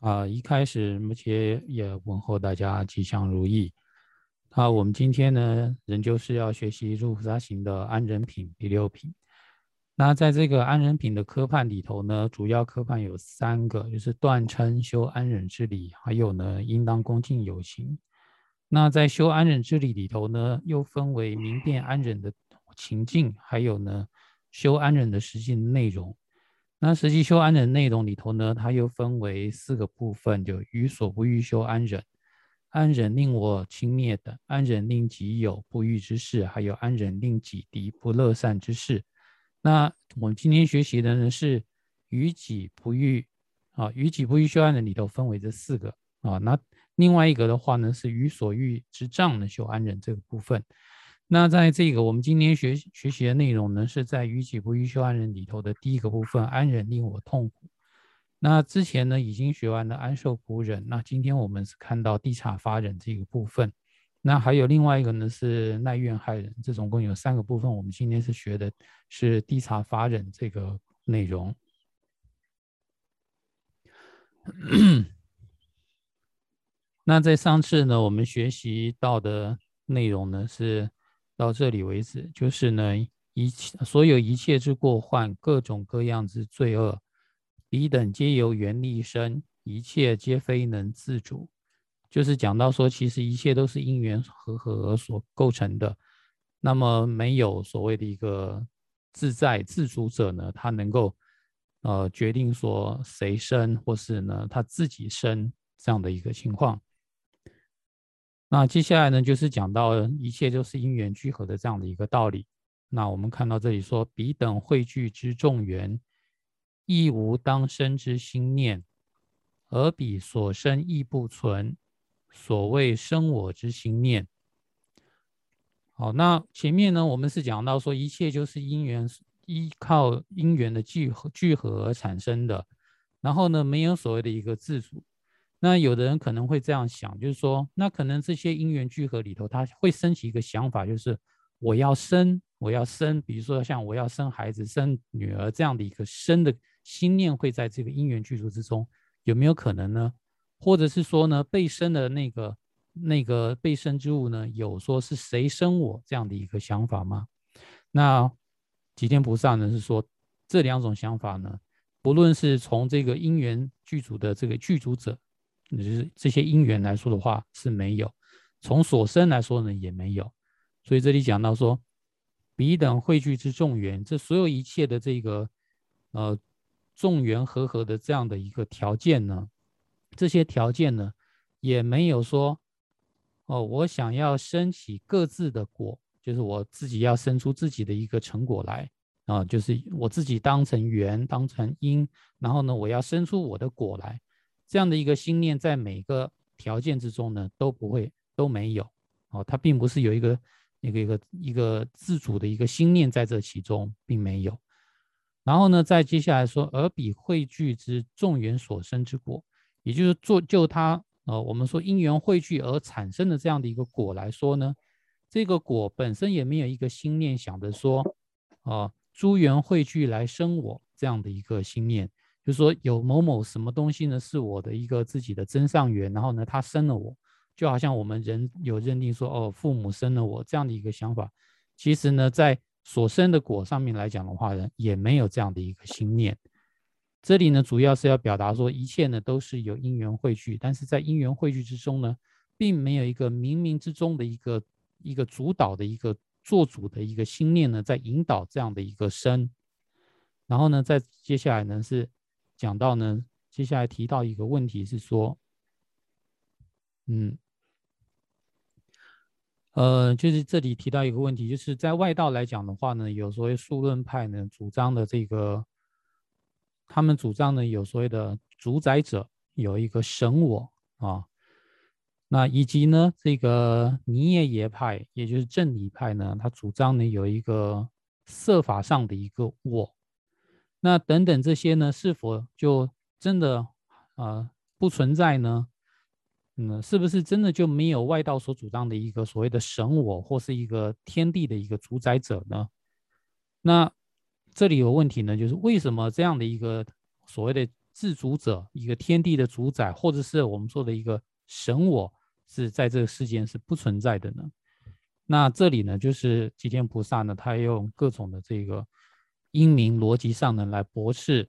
啊，一开始目前也问候大家吉祥如意。啊，我们今天呢，仍旧是要学习入菩萨行的安忍品第六品。那在这个安忍品的科判里头呢，主要科判有三个，就是断嗔修安忍之理，还有呢，应当恭敬有情。那在修安忍之理里头呢，又分为明辨安忍的情境，还有呢，修安忍的实际内容。那实际修安忍内容里头呢，它又分为四个部分，就于所不欲修安忍，安忍令我轻蔑的，安忍令己有不欲之事，还有安忍令己敌不乐善之事。那我们今天学习的呢是于己不欲啊，于己不欲修安忍里头分为这四个啊。那另外一个的话呢是于所欲之障的修安忍这个部分。那在这个我们今天学学习的内容呢，是在于己不欲修安忍里头的第一个部分，安忍令我痛苦。那之前呢已经学完了安受苦忍，那今天我们是看到地察发忍这个部分。那还有另外一个呢是耐怨害忍，这总共有三个部分。我们今天是学的是地察发忍这个内容。那在上次呢，我们学习到的内容呢是。到这里为止，就是呢，一切所有一切之过患，各种各样之罪恶，彼等皆由缘力生，一切皆非能自主。就是讲到说，其实一切都是因缘和合所构成的。那么没有所谓的一个自在自主者呢，他能够呃决定说谁生，或是呢他自己生这样的一个情况。那接下来呢，就是讲到一切都是因缘聚合的这样的一个道理。那我们看到这里说，彼等汇聚之众缘，亦无当生之心念，而彼所生亦不存，所谓生我之心念。好，那前面呢，我们是讲到说，一切就是因缘，依靠因缘的聚合聚合而产生的，然后呢，没有所谓的一个自主。那有的人可能会这样想，就是说，那可能这些因缘聚合里头，他会升起一个想法，就是我要生，我要生，比如说像我要生孩子、生女儿这样的一个生的心念，会在这个因缘具足之中，有没有可能呢？或者是说呢，被生的那个那个被生之物呢，有说是谁生我这样的一个想法吗？那吉天菩萨呢是说，这两种想法呢，不论是从这个因缘具足的这个具足者。就是这些因缘来说的话是没有，从所生来说呢也没有，所以这里讲到说，彼等汇聚之众缘，这所有一切的这个呃众缘和合的这样的一个条件呢，这些条件呢也没有说哦，我想要升起各自的果，就是我自己要生出自己的一个成果来啊，就是我自己当成缘，当成因，然后呢我要生出我的果来。这样的一个心念，在每个条件之中呢，都不会都没有哦，它并不是有一个一个一个一个自主的一个心念在这其中，并没有。然后呢，再接下来说，而彼汇聚之众缘所生之果，也就是做就它呃，我们说因缘汇聚而产生的这样的一个果来说呢，这个果本身也没有一个心念想着说，啊，诸缘汇聚来生我这样的一个心念。就是说，有某某什么东西呢，是我的一个自己的真上缘，然后呢，他生了我，就好像我们人有认定说，哦，父母生了我这样的一个想法。其实呢，在所生的果上面来讲的话呢，也没有这样的一个心念。这里呢，主要是要表达说，一切呢都是有因缘汇聚，但是在因缘汇聚之中呢，并没有一个冥冥之中的一个一个主导的一个做主的一个心念呢，在引导这样的一个生。然后呢，在接下来呢是。讲到呢，接下来提到一个问题是说，嗯，呃，就是这里提到一个问题，就是在外道来讲的话呢，有所谓数论派呢主张的这个，他们主张呢有所谓的主宰者有一个神我啊，那以及呢这个尼耶耶派，也就是正理派呢，他主张呢有一个色法上的一个我。那等等这些呢，是否就真的啊不存在呢？嗯，是不是真的就没有外道所主张的一个所谓的神我，或是一个天地的一个主宰者呢？那这里有问题呢，就是为什么这样的一个所谓的自主者，一个天地的主宰，或者是我们说的一个神我，是在这个世间是不存在的呢？那这里呢，就是吉天菩萨呢，他用各种的这个英明逻辑上呢来驳斥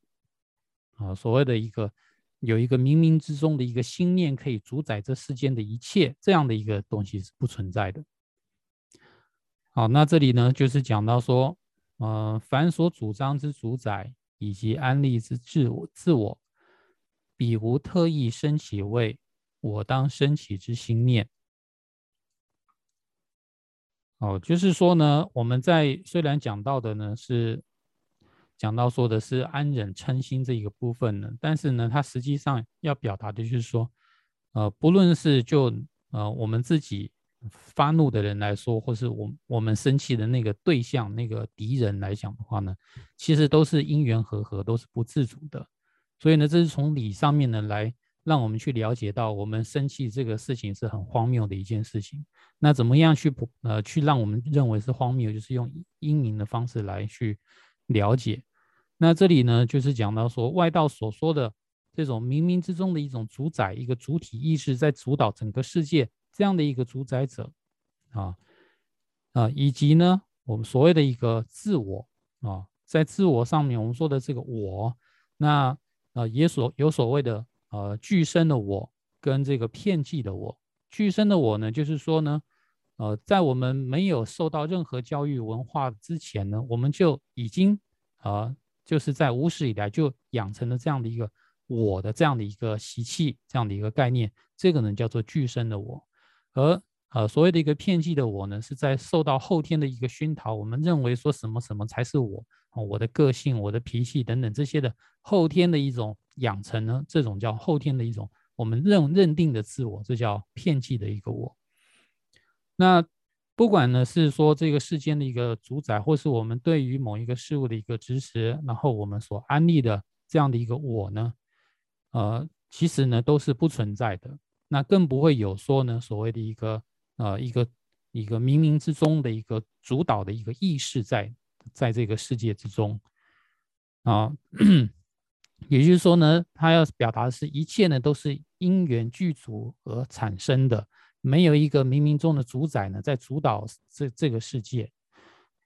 啊，所谓的一个有一个冥冥之中的一个心念可以主宰这世间的一切这样的一个东西是不存在的。好，那这里呢，就是讲到说，呃，凡所主张之主宰以及安立之自我，自我，彼无特意升起为我当升起之心念。哦，就是说呢，我们在虽然讲到的呢是讲到说的是安忍称心这一个部分呢，但是呢，它实际上要表达的就是说，呃，不论是就呃我们自己发怒的人来说，或是我我们生气的那个对象那个敌人来讲的话呢，其实都是因缘和合，都是不自主的。所以呢，这是从理上面呢来。让我们去了解到，我们生气这个事情是很荒谬的一件事情。那怎么样去不呃去让我们认为是荒谬，就是用英明的方式来去了解。那这里呢，就是讲到说外道所说的这种冥冥之中的一种主宰，一个主体意识在主导整个世界这样的一个主宰者。啊啊，以及呢我们所谓的一个自我。啊，在自我上面我们说的这个我，那呃也所有所谓的。呃，具身的我跟这个片剂的我，具身的我呢，就是说呢，呃，在我们没有受到任何教育文化之前呢，我们就已经啊，就是在无始以来就养成了这样的一个我的这样的一个习气，这样的一个概念，这个呢叫做具身的我，而呃所谓的一个片剂的我呢，是在受到后天的一个熏陶，我们认为说什么什么才是我。我的个性、我的脾气等等这些的后天的一种养成呢，这种叫后天的一种我们认认定的自我，这叫片剂的一个我。那不管呢是说这个世间的一个主宰，或是我们对于某一个事物的一个支持，然后我们所安利的这样的一个我呢，呃，其实呢都是不存在的。那更不会有说呢所谓的一个呃一个一个冥冥之中的一个主导的一个意识在。在这个世界之中，啊，也就是说呢，他要表达的是一切呢都是因缘具足而产生的，没有一个冥冥中的主宰呢在主导这这个世界。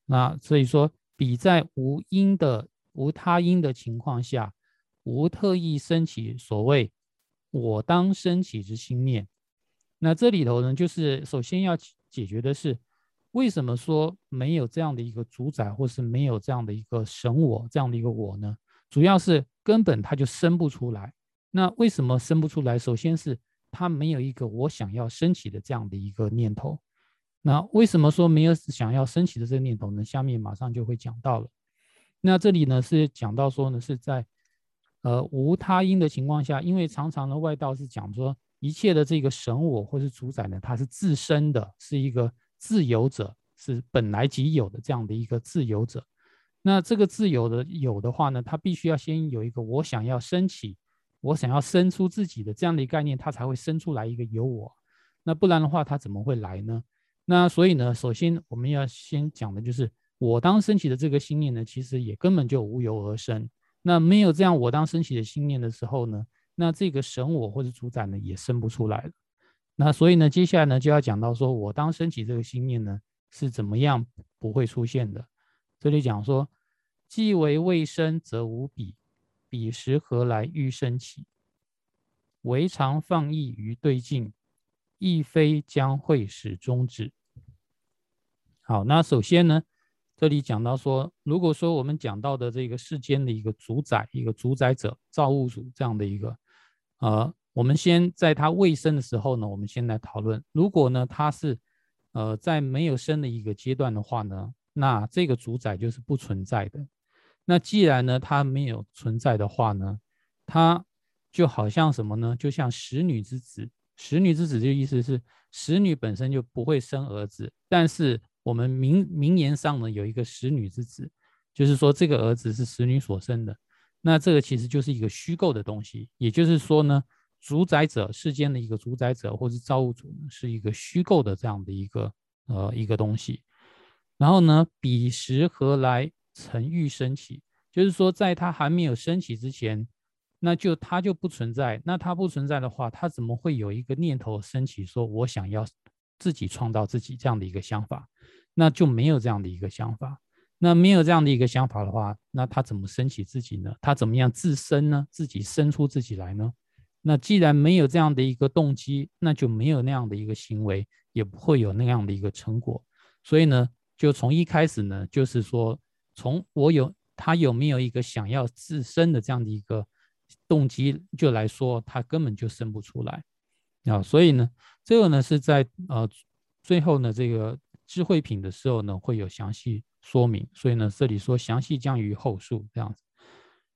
那所以说，比在无因的无他因的情况下，无特意升起所谓我当升起之心念。那这里头呢，就是首先要解决的是。为什么说没有这样的一个主宰，或是没有这样的一个神我这样的一个我呢？主要是根本它就生不出来。那为什么生不出来？首先是它没有一个我想要升起的这样的一个念头。那为什么说没有想要升起的这个念头呢？下面马上就会讲到了。那这里呢是讲到说呢是在呃无他因的情况下，因为常常的外道是讲说一切的这个神我或是主宰呢，它是自身的，是一个。自由者是本来即有的这样的一个自由者，那这个自由的有的话呢，他必须要先有一个我想要升起，我想要生出自己的这样的一个概念，它才会生出来一个有我。那不然的话，它怎么会来呢？那所以呢，首先我们要先讲的就是我当升起的这个心念呢，其实也根本就无由而生。那没有这样我当升起的心念的时候呢，那这个神我或者主宰呢，也生不出来了。那所以呢，接下来呢就要讲到说，我当升起这个心念呢是怎么样不会出现的。这里讲说，既为未生，则无彼，彼时何来欲生起？唯常放逸于对境，亦非将会始终止。好，那首先呢，这里讲到说，如果说我们讲到的这个世间的一个主宰，一个主宰者、造物主这样的一个，呃。我们先在它未生的时候呢，我们先来讨论。如果呢它是，呃，在没有生的一个阶段的话呢，那这个主宰就是不存在的。那既然呢它没有存在的话呢，它就好像什么呢？就像十女之子。十女之子就意思是十女本身就不会生儿子，但是我们名名言上呢有一个十女之子，就是说这个儿子是使女所生的。那这个其实就是一个虚构的东西，也就是说呢。主宰者世间的一个主宰者，或是造物主呢，是一个虚构的这样的一个呃一个东西。然后呢，彼时何来曾欲升起？就是说，在他还没有升起之前，那就它就不存在。那它不存在的话，它怎么会有一个念头升起，说我想要自己创造自己这样的一个想法？那就没有这样的一个想法。那没有这样的一个想法的话，那他怎么升起自己呢？他怎么样自生呢？自己生出自己来呢？那既然没有这样的一个动机，那就没有那样的一个行为，也不会有那样的一个成果。所以呢，就从一开始呢，就是说，从我有他有没有一个想要自身的这样的一个动机，就来说，他根本就生不出来啊。所以呢，这个呢是在呃最后呢这个智慧品的时候呢会有详细说明。所以呢，这里说详细将于后述这样子。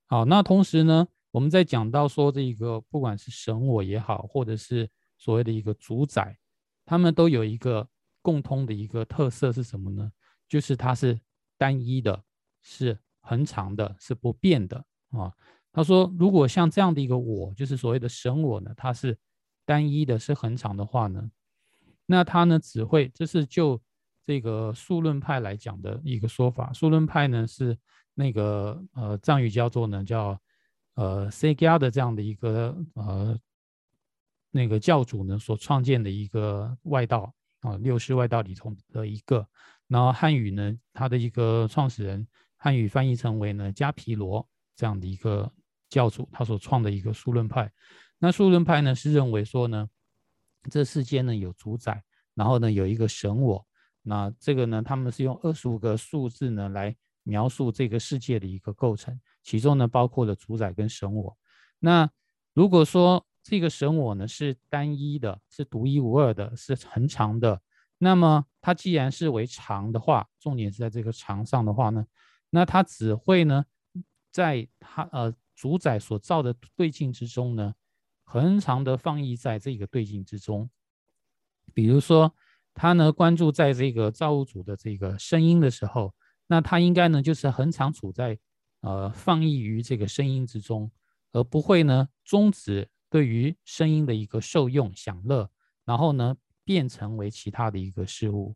好，那同时呢。我们在讲到说这个，不管是神我也好，或者是所谓的一个主宰，他们都有一个共通的一个特色是什么呢？就是它是单一的，是恒长的，是不变的啊。他说，如果像这样的一个我，就是所谓的神我呢，它是单一的，是恒长的话呢，那它呢只会，这是就这个数论派来讲的一个说法。数论派呢是那个呃藏语叫做呢叫。呃 CGR 的这样的一个呃那个教主呢，所创建的一个外道啊，六世外道里头的一个。然后汉语呢，他的一个创始人，汉语翻译成为呢迦毗罗这样的一个教主，他所创的一个数论派。那数论派呢是认为说呢，这世间呢有主宰，然后呢有一个神我。那这个呢，他们是用二十五个数字呢来描述这个世界的一个构成。其中呢，包括了主宰跟神我。那如果说这个神我呢是单一的，是独一无二的，是恒长的，那么它既然是为长的话，重点是在这个长上的话呢，那它只会呢，在它呃主宰所造的对境之中呢，恒常的放逸在这个对境之中。比如说，它呢关注在这个造物主的这个声音的时候，那它应该呢就是恒常处在。呃，放逸于这个声音之中，而不会呢终止对于声音的一个受用享乐，然后呢变成为其他的一个事物。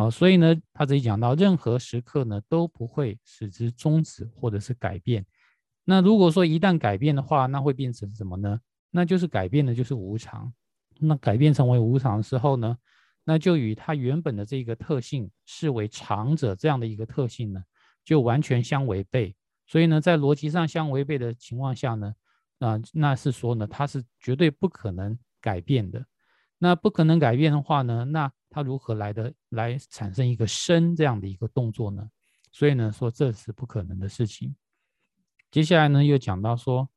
啊，所以呢他这里讲到，任何时刻呢都不会使之终止或者是改变。那如果说一旦改变的话，那会变成什么呢？那就是改变的就是无常。那改变成为无常的时候呢，那就与它原本的这个特性视为常者这样的一个特性呢。就完全相违背，所以呢，在逻辑上相违背的情况下呢，啊，那是说呢，它是绝对不可能改变的。那不可能改变的话呢，那它如何来的来产生一个生这样的一个动作呢？所以呢，说这是不可能的事情。接下来呢，又讲到说，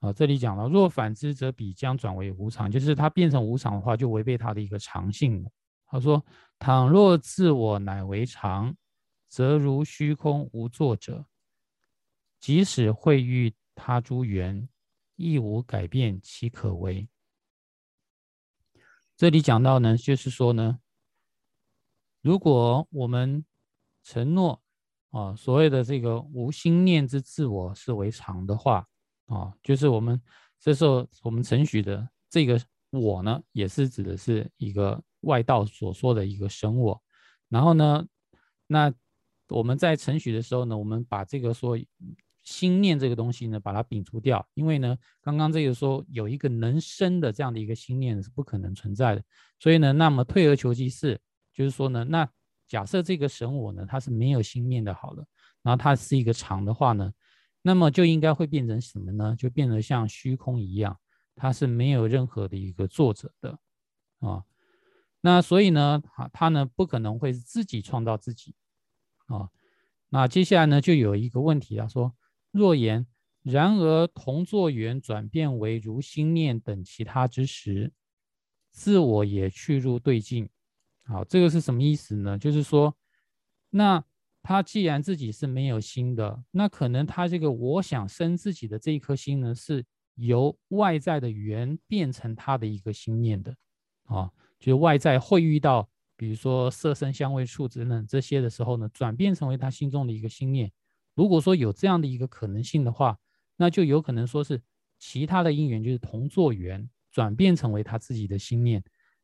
啊，这里讲到，若反之，则彼将转为无常，就是它变成无常的话，就违背它的一个常性了。他说，倘若自我乃为常。则如虚空无作者，即使会遇他诸缘，亦无改变，其可为？这里讲到呢，就是说呢，如果我们承诺啊，所谓的这个无心念之自我是为常的话啊，就是我们这时候我们承许的这个我呢，也是指的是一个外道所说的一个神我，然后呢，那。我们在承许的时候呢，我们把这个说心念这个东西呢，把它摒除掉，因为呢，刚刚这个说有一个能生的这样的一个心念是不可能存在的，所以呢，那么退而求其次，就是说呢，那假设这个神我呢，它是没有心念的，好了，然后它是一个常的话呢，那么就应该会变成什么呢？就变得像虚空一样，它是没有任何的一个作者的啊，那所以呢，它它呢不可能会自己创造自己。啊，那接下来呢，就有一个问题啊，说若言然而同作缘转变为如心念等其他之时，自我也去入对境。好，这个是什么意思呢？就是说，那他既然自己是没有心的，那可能他这个我想生自己的这一颗心呢，是由外在的缘变成他的一个心念的。啊，就是外在会遇到。比如说色声香味触等等这些的时候呢，转变成为他心中的一个心念。如果说有这样的一个可能性的话，那就有可能说是其他的因缘，就是同作缘转变成为他自己的心念。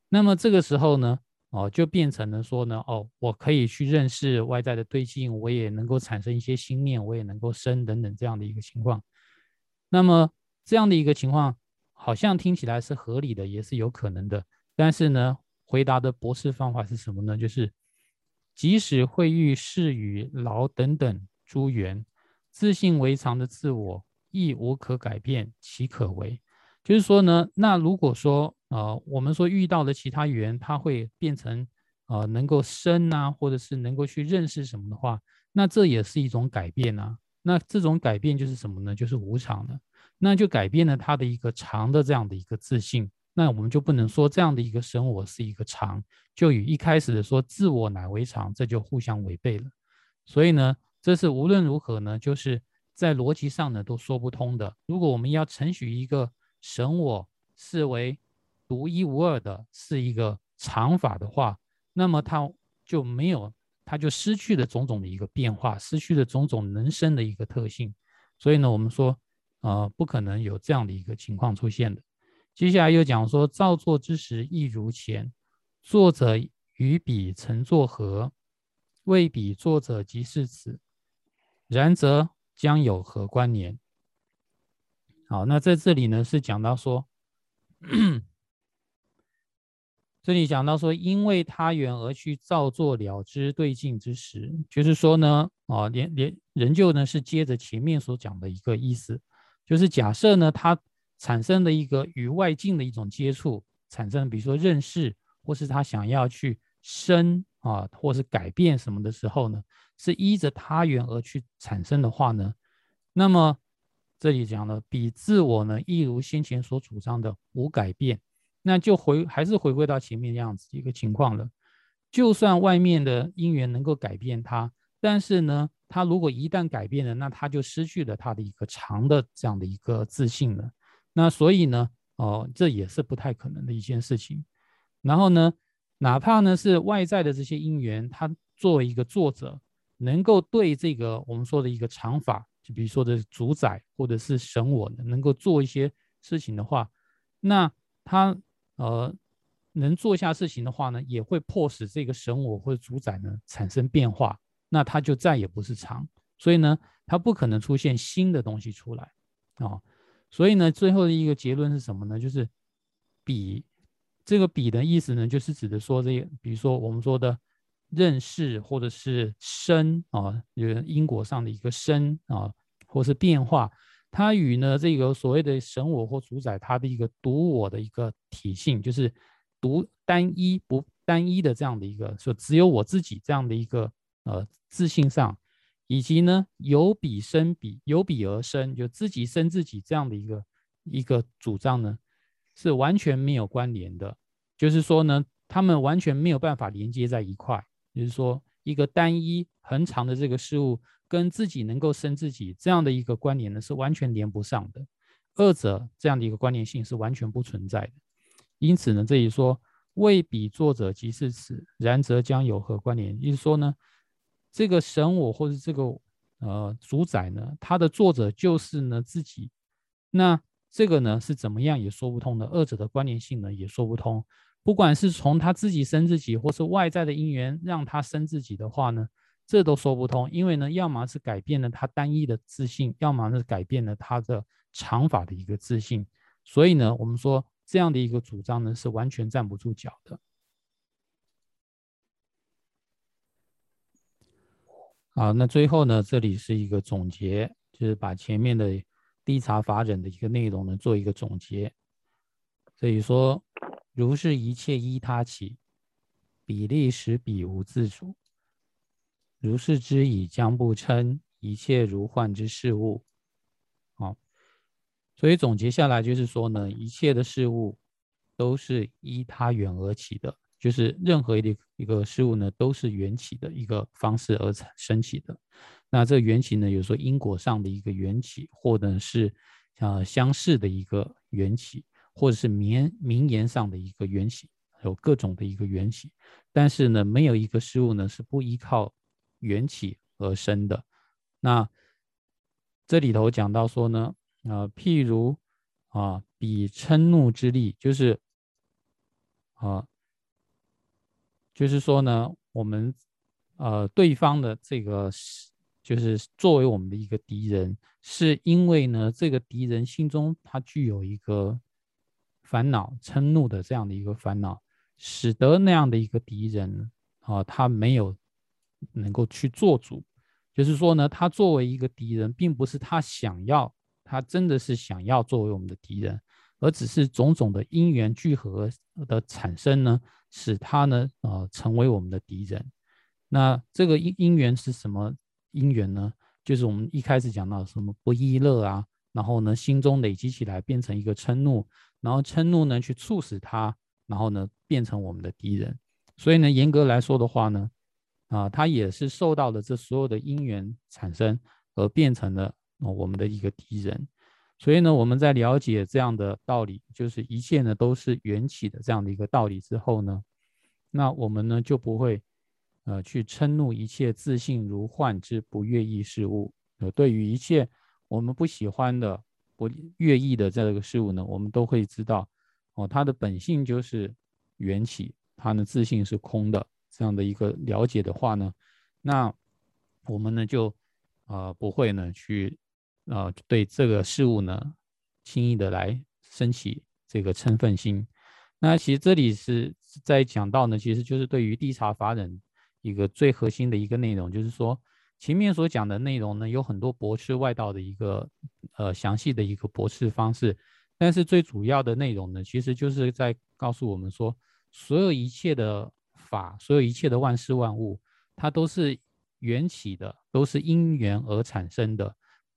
那么这个时候呢，哦，就变成了说呢，哦，我可以去认识外在的对境，我也能够产生一些心念，我也能够生等等这样的一个情况。那么这样的一个情况，好像听起来是合理的，也是有可能的。但是呢，回答的博士方法是什么呢？就是即使会遇事与劳等等诸缘，自信为常的自我亦无可改变，其可为？就是说呢，那如果说呃，我们说遇到的其他缘，它会变成呃能够生啊，或者是能够去认识什么的话，那这也是一种改变啊。那这种改变就是什么呢？就是无常的，那就改变了他的一个常的这样的一个自信。那我们就不能说这样的一个生我是一个常，就与一开始的说自我乃为常，这就互相违背了。所以呢，这是无论如何呢，就是在逻辑上呢都说不通的。如果我们要承许一个神我视为独一无二的，是一个常法的话，那么它就没有。它就失去了种种的一个变化，失去了种种能生的一个特性，所以呢，我们说，呃，不可能有这样的一个情况出现的。接下来又讲说，造作之时亦如前，作者与彼曾作何？未彼作者即是此，然则将有何关联？好，那在这里呢，是讲到说。这里讲到说，因为他缘而去造作了之对境之时，就是说呢，啊，连连仍旧呢是接着前面所讲的一个意思，就是假设呢，他产生的一个与外境的一种接触，产生比如说认识，或是他想要去生啊，或是改变什么的时候呢，是依着他缘而去产生的话呢，那么这里讲了比自我呢，亦如先前所主张的无改变。那就回还是回归到前面这样子一个情况了。就算外面的因缘能够改变它，但是呢，它如果一旦改变了，那它就失去了它的一个长的这样的一个自信了。那所以呢，哦，这也是不太可能的一件事情。然后呢，哪怕呢是外在的这些因缘，它作为一个作者，能够对这个我们说的一个常法，就比如说的主宰或者是神我，能够做一些事情的话，那他。呃，能做下事情的话呢，也会迫使这个神我或者主宰呢产生变化，那它就再也不是常，所以呢，它不可能出现新的东西出来啊。所以呢，最后的一个结论是什么呢？就是比这个比的意思呢，就是指的说这个，比如说我们说的认识或者是生啊，有因果上的一个生啊，或是变化。它与呢这个所谓的神我或主宰它的一个独我的一个体性，就是独单一不单一的这样的一个说只有我自己这样的一个呃自信上，以及呢有比生比有比而生，就自己生自己这样的一个一个主张呢，是完全没有关联的。就是说呢，他们完全没有办法连接在一块，就是说一个单一恒长的这个事物。跟自己能够生自己这样的一个关联呢，是完全连不上的。二者这样的一个关联性是完全不存在的。因此呢，这里说未比作者即是此，然则将有何关联？就是说呢，这个神我或者这个呃主宰呢，他的作者就是呢自己。那这个呢是怎么样也说不通的。二者的关联性呢也说不通。不管是从他自己生自己，或是外在的因缘让他生自己的话呢？这都说不通，因为呢，要么是改变了他单一的自信，要么是改变了他的长法的一个自信，所以呢，我们说这样的一个主张呢是完全站不住脚的。好，那最后呢，这里是一个总结，就是把前面的低查法忍的一个内容呢做一个总结。所以说，如是一切依他起，比例使彼无自主。如是之以将不称一切如幻之事物，好，所以总结下来就是说呢，一切的事物都是依他缘而起的，就是任何一一个事物呢，都是缘起的一个方式而产生起的。那这缘起呢，有时候因果上的一个缘起，或者是呃相似的一个缘起，或者是名名言上的一个缘起，有各种的一个缘起。但是呢，没有一个事物呢是不依靠。缘起而生的，那这里头讲到说呢，呃，譬如啊，比嗔怒之力，就是啊，就是说呢，我们呃对方的这个就是作为我们的一个敌人，是因为呢，这个敌人心中他具有一个烦恼、嗔怒的这样的一个烦恼，使得那样的一个敌人啊，他没有能够去做主。就是说呢，他作为一个敌人，并不是他想要，他真的是想要作为我们的敌人，而只是种种的因缘聚合的产生呢，使他呢，呃，成为我们的敌人。那这个因因缘是什么？因缘呢，就是我们一开始讲到什么不亦乐啊，然后呢，心中累积起来变成一个嗔怒，然后嗔怒呢去促使他，然后呢变成我们的敌人。所以呢，严格来说的话呢，啊，他也是受到了这所有的因缘产生而变成了我们的一个敌人。所以呢，我们在了解这样的道理，就是一切呢都是缘起的这样的一个道理之后呢，那我们呢就不会。呃，去嗔怒一切自信如幻之不悦意事物。呃，对于一切我们不喜欢的、不悦意的这个事物呢，我们都会知道，哦，它的本性就是缘起，它的自信是空的。这样的一个了解的话呢，那我们呢就呃不会呢去呃对这个事物呢轻易的来升起这个嗔忿心。那其实这里是在讲到呢，其实就是对于地察法忍。一个最核心的一个内容，就是说前面所讲的内容呢，有很多驳斥外道的一个呃详细的一个驳斥方式，但是最主要的内容呢，其实就是在告诉我们说，所有一切的法，所有一切的万事万物，它都是缘起的，都是因缘而产生的，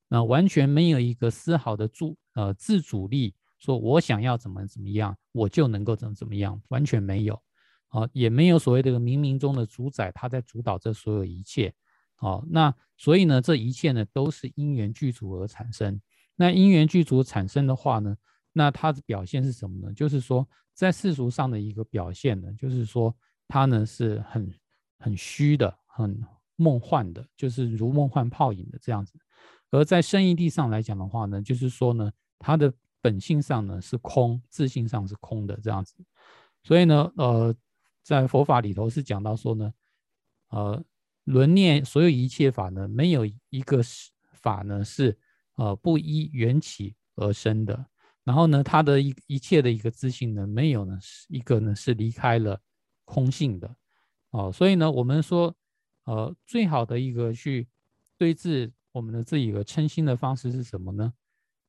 那完全没有一个丝毫的主呃自主力，说我想要怎么怎么样，我就能够怎么怎么样，完全没有。啊，也没有所谓这个冥冥中的主宰，他在主导这所有一切。哦，那所以呢，这一切呢都是因缘具足而产生。那因缘具足产生的话呢，那它的表现是什么呢？就是说，在世俗上的一个表现呢，就是说它呢是很很虚的、很梦幻的，就是如梦幻泡影的这样子。而在生意地上来讲的话呢，就是说呢，它的本性上呢是空，自性上是空的这样子。所以呢，呃。在佛法里头是讲到说呢，呃，轮念所有一切法呢，没有一个法呢是呃不依缘起而生的。然后呢，它的一一切的一个自信呢，没有呢是一个呢是离开了空性的。哦，所以呢，我们说，呃，最好的一个去对治我们的这一个称心的方式是什么呢？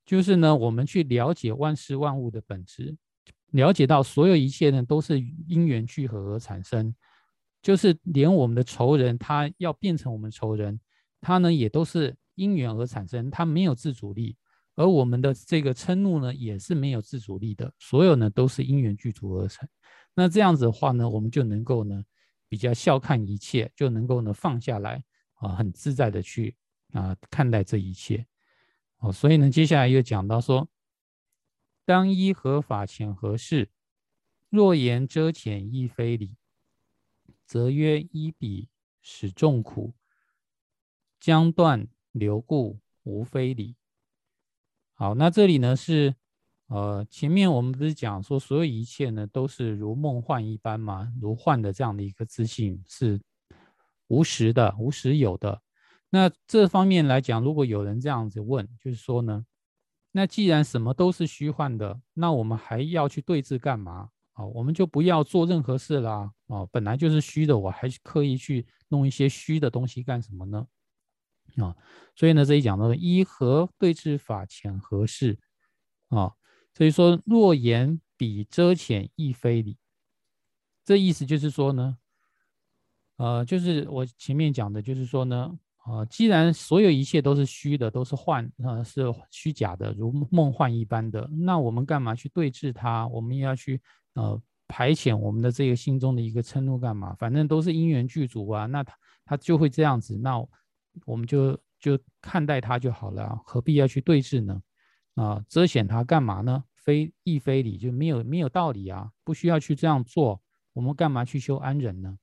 就是呢，我们去了解万事万物的本质。了解到所有一切呢，都是因缘聚合而产生，就是连我们的仇人，他要变成我们仇人，他呢也都是因缘而产生，他没有自主力；而我们的这个嗔怒呢，也是没有自主力的，所有呢都是因缘具足而成。那这样子的话呢，我们就能够呢比较笑看一切，就能够呢放下来啊，很自在的去啊看待这一切。哦，所以呢，接下来又讲到说。当依合法遣何事？若言遮遣亦非理，则曰依彼使众苦，将断流故无非理。好，那这里呢是呃前面我们不是讲说所有一切呢都是如梦幻一般吗？如幻的这样的一个自信是无实的、无实有的。那这方面来讲，如果有人这样子问，就是说呢？那既然什么都是虚幻的，那我们还要去对峙干嘛啊？我们就不要做任何事啦啊！本来就是虚的，我还刻意去弄一些虚的东西干什么呢？啊，所以呢，这一讲到一和对峙法遣何事啊？所以说若言比遮浅亦非理，这意思就是说呢，呃，就是我前面讲的，就是说呢。啊，既然所有一切都是虚的，都是幻，呃，是虚假的，如梦幻一般的，那我们干嘛去对峙它？我们要去呃排遣我们的这个心中的一个嗔怒干嘛？反正都是因缘具足啊，那他他就会这样子，那我们就就看待他就好了，何必要去对峙呢？啊，遮显他干嘛呢？非亦非理，就没有没有道理啊，不需要去这样做，我们干嘛去修安忍呢？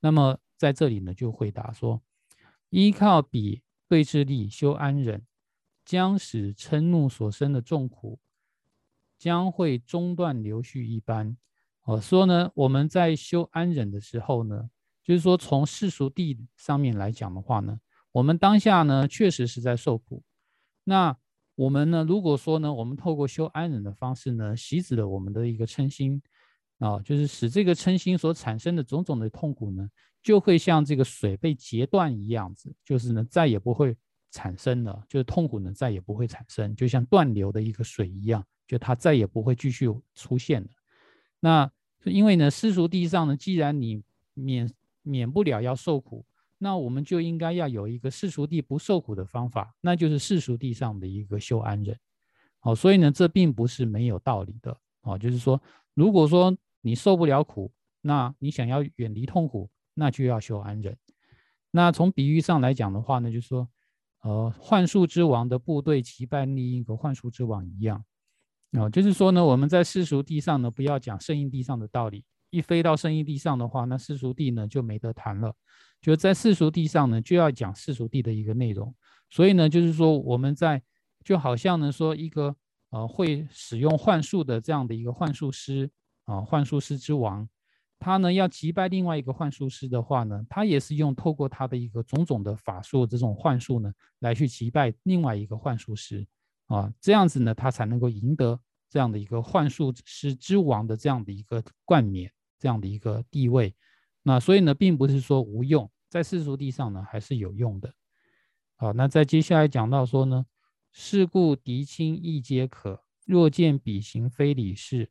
那么在这里呢，就回答说。依靠彼对峙力修安忍，将使嗔怒所生的众苦，将会中断流续一般。哦，说呢，我们在修安忍的时候呢，就是说从世俗地上面来讲的话呢，我们当下呢确实是在受苦。那我们呢，如果说呢，我们透过修安忍的方式呢，习止了我们的一个嗔心啊，就是使这个嗔心所产生的种种的痛苦呢，就会像这个水被截断一样子，就是呢再也不会产生了，就是痛苦呢再也不会产生，就像断流的一个水一样，就它再也不会继续出现了。那因为呢，世俗地上呢，既然你免免不了要受苦。那我们就应该要有一个世俗地不受苦的方法，那就是世俗地上的一个修安忍。好，所以呢，这并不是没有道理的。哦，就是说，如果说你受不了苦，那你想要远离痛苦，那就要修安忍。那从比喻上来讲的话呢，就是说，呃，幻术之王的部队击败另一个幻术之王一样。哦，就是说呢，我们在世俗地上呢，不要讲圣印地上的道理，一飞到圣印地上的话，那世俗地呢就没得谈了。就在世俗地上呢，就要讲世俗地的一个内容，所以呢，就是说我们在就好像呢说一个呃会使用幻术的这样的一个幻术师啊，幻术师之王，他呢要击败另外一个幻术师的话呢，他也是用透过他的一个种种的法术这种幻术呢来去击败另外一个幻术师啊，这样子呢他才能够赢得这样的一个幻术师之王的这样的一个冠冕，这样的一个地位。那所以呢，并不是说无用，在世俗地上呢，还是有用的。好，那在接下来讲到说呢，是故敌亲亦皆可。若见彼行非礼事，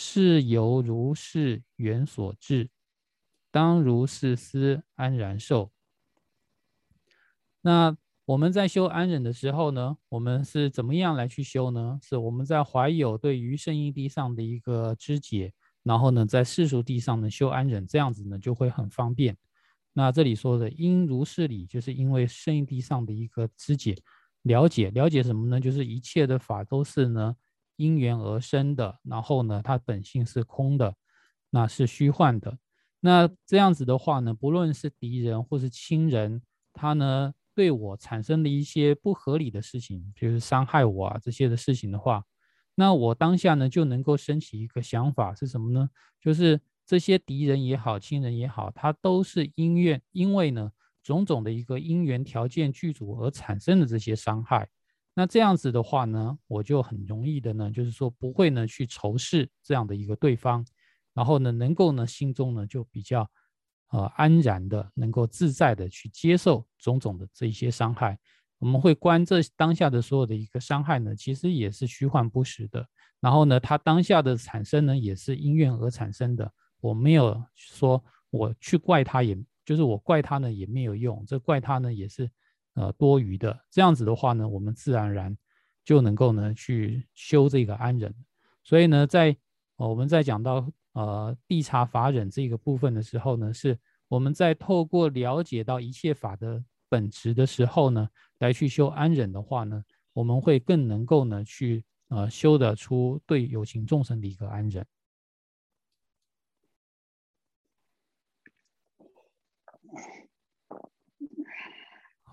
是由如是缘所致，当如是思，安然受。那我们在修安忍的时候呢，我们是怎么样来去修呢？是我们在怀有对于圣义地上的一个知解。然后呢，在世俗地上呢修安忍，这样子呢就会很方便。那这里说的因如是理，就是因为圣义地上的一个知解、了解、了解什么呢？就是一切的法都是呢因缘而生的，然后呢它本性是空的，那是虚幻的。那这样子的话呢，不论是敌人或是亲人，他呢对我产生的一些不合理的事情，比如伤害我啊这些的事情的话。那我当下呢就能够升起一个想法是什么呢？就是这些敌人也好，亲人也好，他都是因缘，因为呢种种的一个因缘条件具足而产生的这些伤害。那这样子的话呢，我就很容易的呢，就是说不会呢去仇视这样的一个对方，然后呢能够呢心中呢就比较呃安然的，能够自在的去接受种种的这一些伤害。我们会观这当下的所有的一个伤害呢，其实也是虚幻不实的。然后呢，它当下的产生呢，也是因缘而产生的。我没有说我去怪他，也就是我怪他呢也没有用，这怪他呢也是呃多余的。这样子的话呢，我们自然而然就能够呢去修这个安忍。所以呢，在呃我们在讲到呃地察法忍这个部分的时候呢，是我们在透过了解到一切法的本质的时候呢。来去修安忍的话呢，我们会更能够呢去呃修得出对有情众生的一个安忍。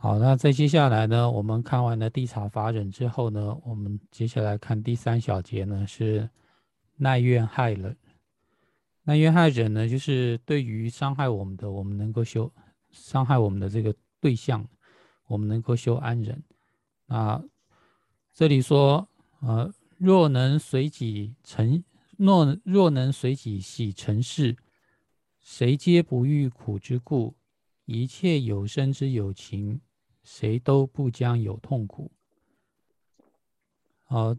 好，那在接下来呢，我们看完了地察法忍之后呢，我们接下来看第三小节呢是耐怨害忍。耐怨害忍呢，就是对于伤害我们的，我们能够修伤害我们的这个对象。我们能够修安忍，啊，这里说，呃，若能随己成，若若能随己喜成事，谁皆不欲苦之故，一切有生之有情，谁都不将有痛苦。好，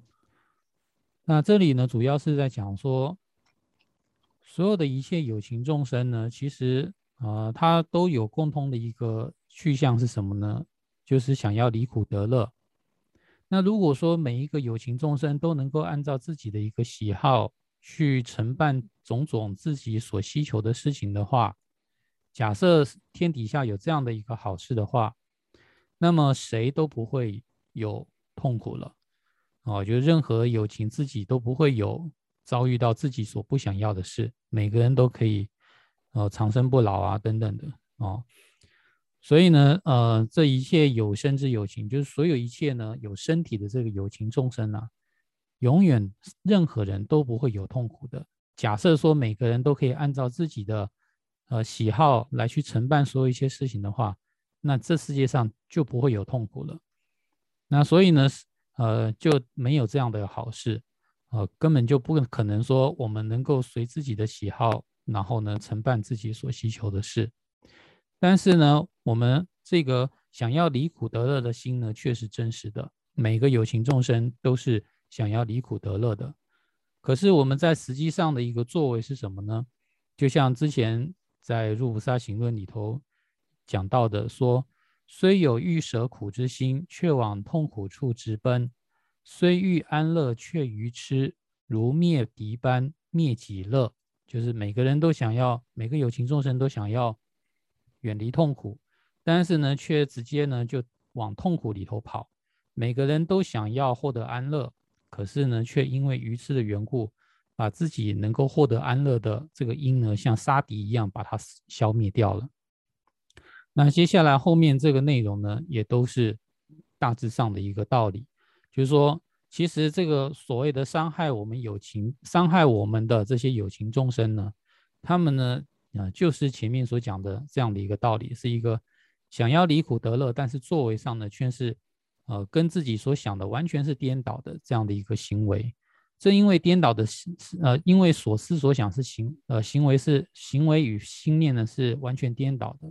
那这里呢，主要是在讲说，所有的一切有情众生呢，其实啊，它都有共通的一个去向是什么呢？就是想要离苦得乐。那如果说每一个有情众生都能够按照自己的一个喜好去承办种种自己所需求的事情的话，假设天底下有这样的一个好事的话，那么谁都不会有痛苦了。哦，就任何友情自己都不会有遭遇到自己所不想要的事，每个人都可以，呃，长生不老啊，等等的，哦。所以呢，呃，这一切有生之有情，就是所有一切呢有身体的这个有情众生啊，永远任何人都不会有痛苦的。假设说每个人都可以按照自己的呃喜好来去承办所有一些事情的话，那这世界上就不会有痛苦了。那所以呢，呃，就没有这样的好事，呃，根本就不可能说我们能够随自己的喜好，然后呢，承办自己所需求的事。但是呢，我们这个想要离苦得乐的心呢，却是真实的。每个有情众生都是想要离苦得乐的。可是我们在实际上的一个作为是什么呢？就像之前在《入菩萨行论》里头讲到的，说虽有欲舍苦之心，却往痛苦处直奔；虽欲安乐，却愚痴，如灭敌般灭己乐。就是每个人都想要，每个有情众生都想要远离痛苦，但是呢，却直接呢就往痛苦里头跑。每个人都想要获得安乐。可是呢，却因为愚痴的缘故，把自己能够获得安乐的这个因呢，像杀敌一样把它消灭掉了。那接下来后面这个内容呢，也都是大致上的一个道理，就是说，其实这个所谓的伤害我们友情、伤害我们的这些友情众生呢，他们呢，啊，就是前面所讲的这样的一个道理，是一个想要离苦得乐，但是作为上呢，却是。呃，跟自己所想的完全是颠倒的这样的一个行为，正因为颠倒的，呃，因为所思所想是行，呃，行为是行为与心念呢是完全颠倒的，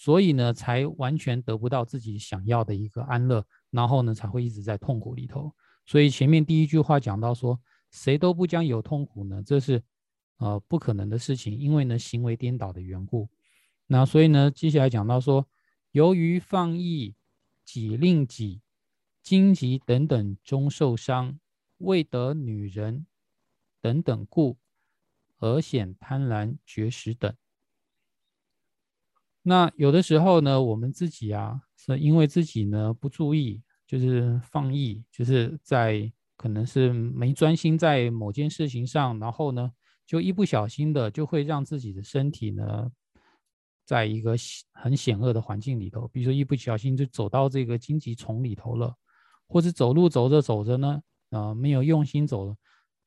所以呢，才完全得不到自己想要的一个安乐，然后呢，才会一直在痛苦里头。所以前面第一句话讲到说，谁都不将有痛苦呢，这是呃不可能的事情，因为呢，行为颠倒的缘故。那所以呢，接下来讲到说，由于放逸，己令己。荆棘等等中受伤，未得女人等等故，而显贪婪绝食等。那有的时候呢，我们自己啊，是因为自己呢不注意，就是放逸，就是在可能是没专心在某件事情上，然后呢，就一不小心的就会让自己的身体呢，在一个很险恶的环境里头，比如说一不小心就走到这个荆棘丛里头了。或者走路走着走着呢，啊，没有用心走，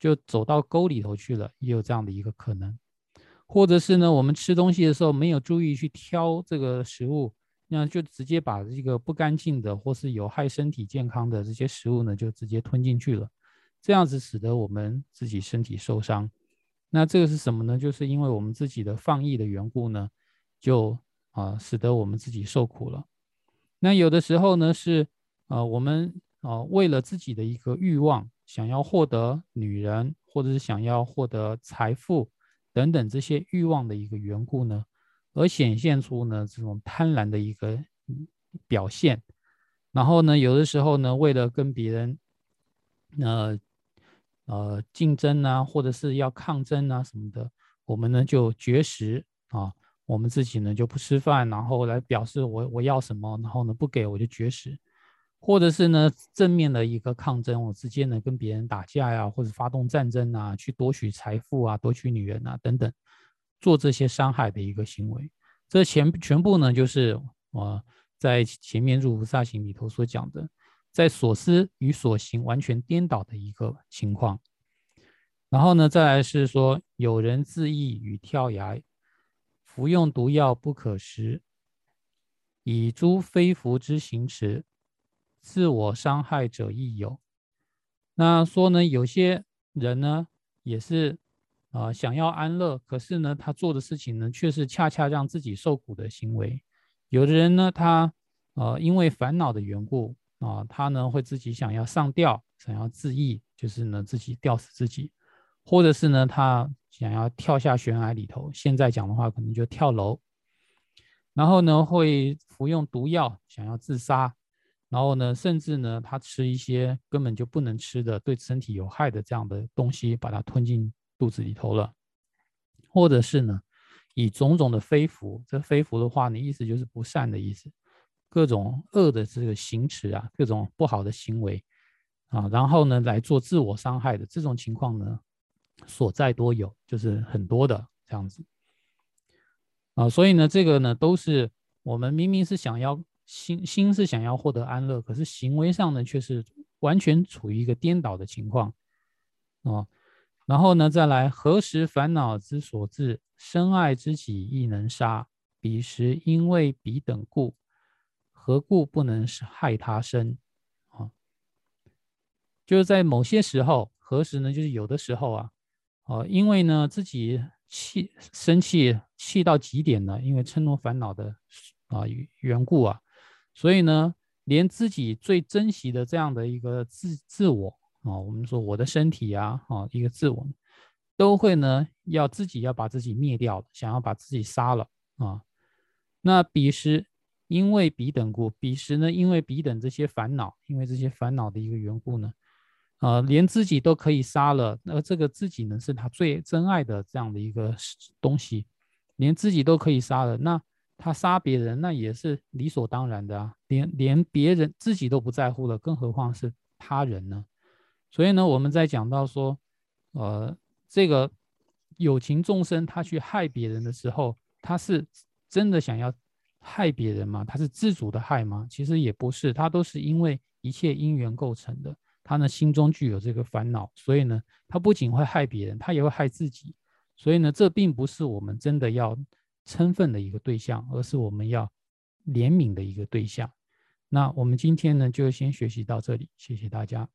就走到沟里头去了，也有这样的一个可能。或者是呢，我们吃东西的时候没有注意去挑这个食物，那就直接把这个不干净的或是有害身体健康的这些食物呢，就直接吞进去了，这样子使得我们自己身体受伤。那这个是什么呢？就是因为我们自己的放逸的缘故呢，就啊，使得我们自己受苦了。那有的时候呢，是啊，我们。啊，为了自己的一个欲望，想要获得女人，或者是想要获得财富等等这些欲望的一个缘故呢，而显现出呢这种贪婪的一个表现。然后呢，有的时候呢，为了跟别人呃呃竞争啊，或者是要抗争啊什么的，我们呢就绝食啊，我们自己呢就不吃饭，然后来表示我我要什么，然后呢不给我就绝食。或者是呢，正面的一个抗争，我直接呢跟别人打架呀，或者发动战争啊，去夺取财富啊，夺取女人啊等等，做这些伤害的一个行为，这全全部呢就是我在前面入菩萨行里头所讲的，在所思与所行完全颠倒的一个情况。然后呢，再来是说有人自缢与跳崖，服用毒药不可食，以诸非福之行持。自我伤害者亦有。那说呢，有些人呢也是啊想要安乐，可是呢他做的事情呢却是恰恰让自己受苦的行为。有的人呢他呃因为烦恼的缘故啊，他呢会自己想要上吊，想要自缢，就是呢自己吊死自己，或者是呢他想要跳下悬崖里头。现在讲的话，可能就跳楼。然后呢会服用毒药，想要自杀。然后呢，甚至呢，他吃一些根本就不能吃的、对身体有害的这样的东西，把它吞进肚子里头了，或者是呢，以种种的非福，这非福的话呢，意思就是不善的意思，各种恶的这个行持啊，各种不好的行为啊，然后呢，来做自我伤害的这种情况呢，所在多有，就是很多的这样子啊，所以呢，这个呢，都是我们明明是想要。心心是想要获得安乐，可是行为上呢却是完全处于一个颠倒的情况哦。然后呢，再来何时烦恼之所至，深爱知己亦能杀。彼时因为彼等故，何故不能害他身？啊，就是在某些时候，何时呢？就是有的时候啊，哦，因为呢自己气生气气到极点了，因为嗔怒烦恼的啊缘故啊，所以呢，连自己最珍惜的这样的一个自自我啊，我们说我的身体啊，啊，一个自我，都会呢要自己要把自己灭掉，想要把自己杀了啊。那彼时因为彼等故，彼时呢因为彼等这些烦恼，因为这些烦恼的一个缘故呢。啊，连自己都可以杀了，那这个自己呢，是他最珍爱的这样的一个东西，连自己都可以杀了，那他杀别人，那也是理所当然的啊，连连别人自己都不在乎了，更何况是他人呢？所以呢，我们在讲到说，呃，这个有情众生他去害别人的时候，他是真的想要害别人吗？他是自主的害吗？其实也不是，他都是因为一切因缘构成的。他呢心中具有这个烦恼，所以呢，他不仅会害别人，他也会害自己。所以呢，这并不是我们真的要称愤的一个对象，而是我们要怜悯的一个对象。那我们今天呢，就先学习到这里，谢谢大家。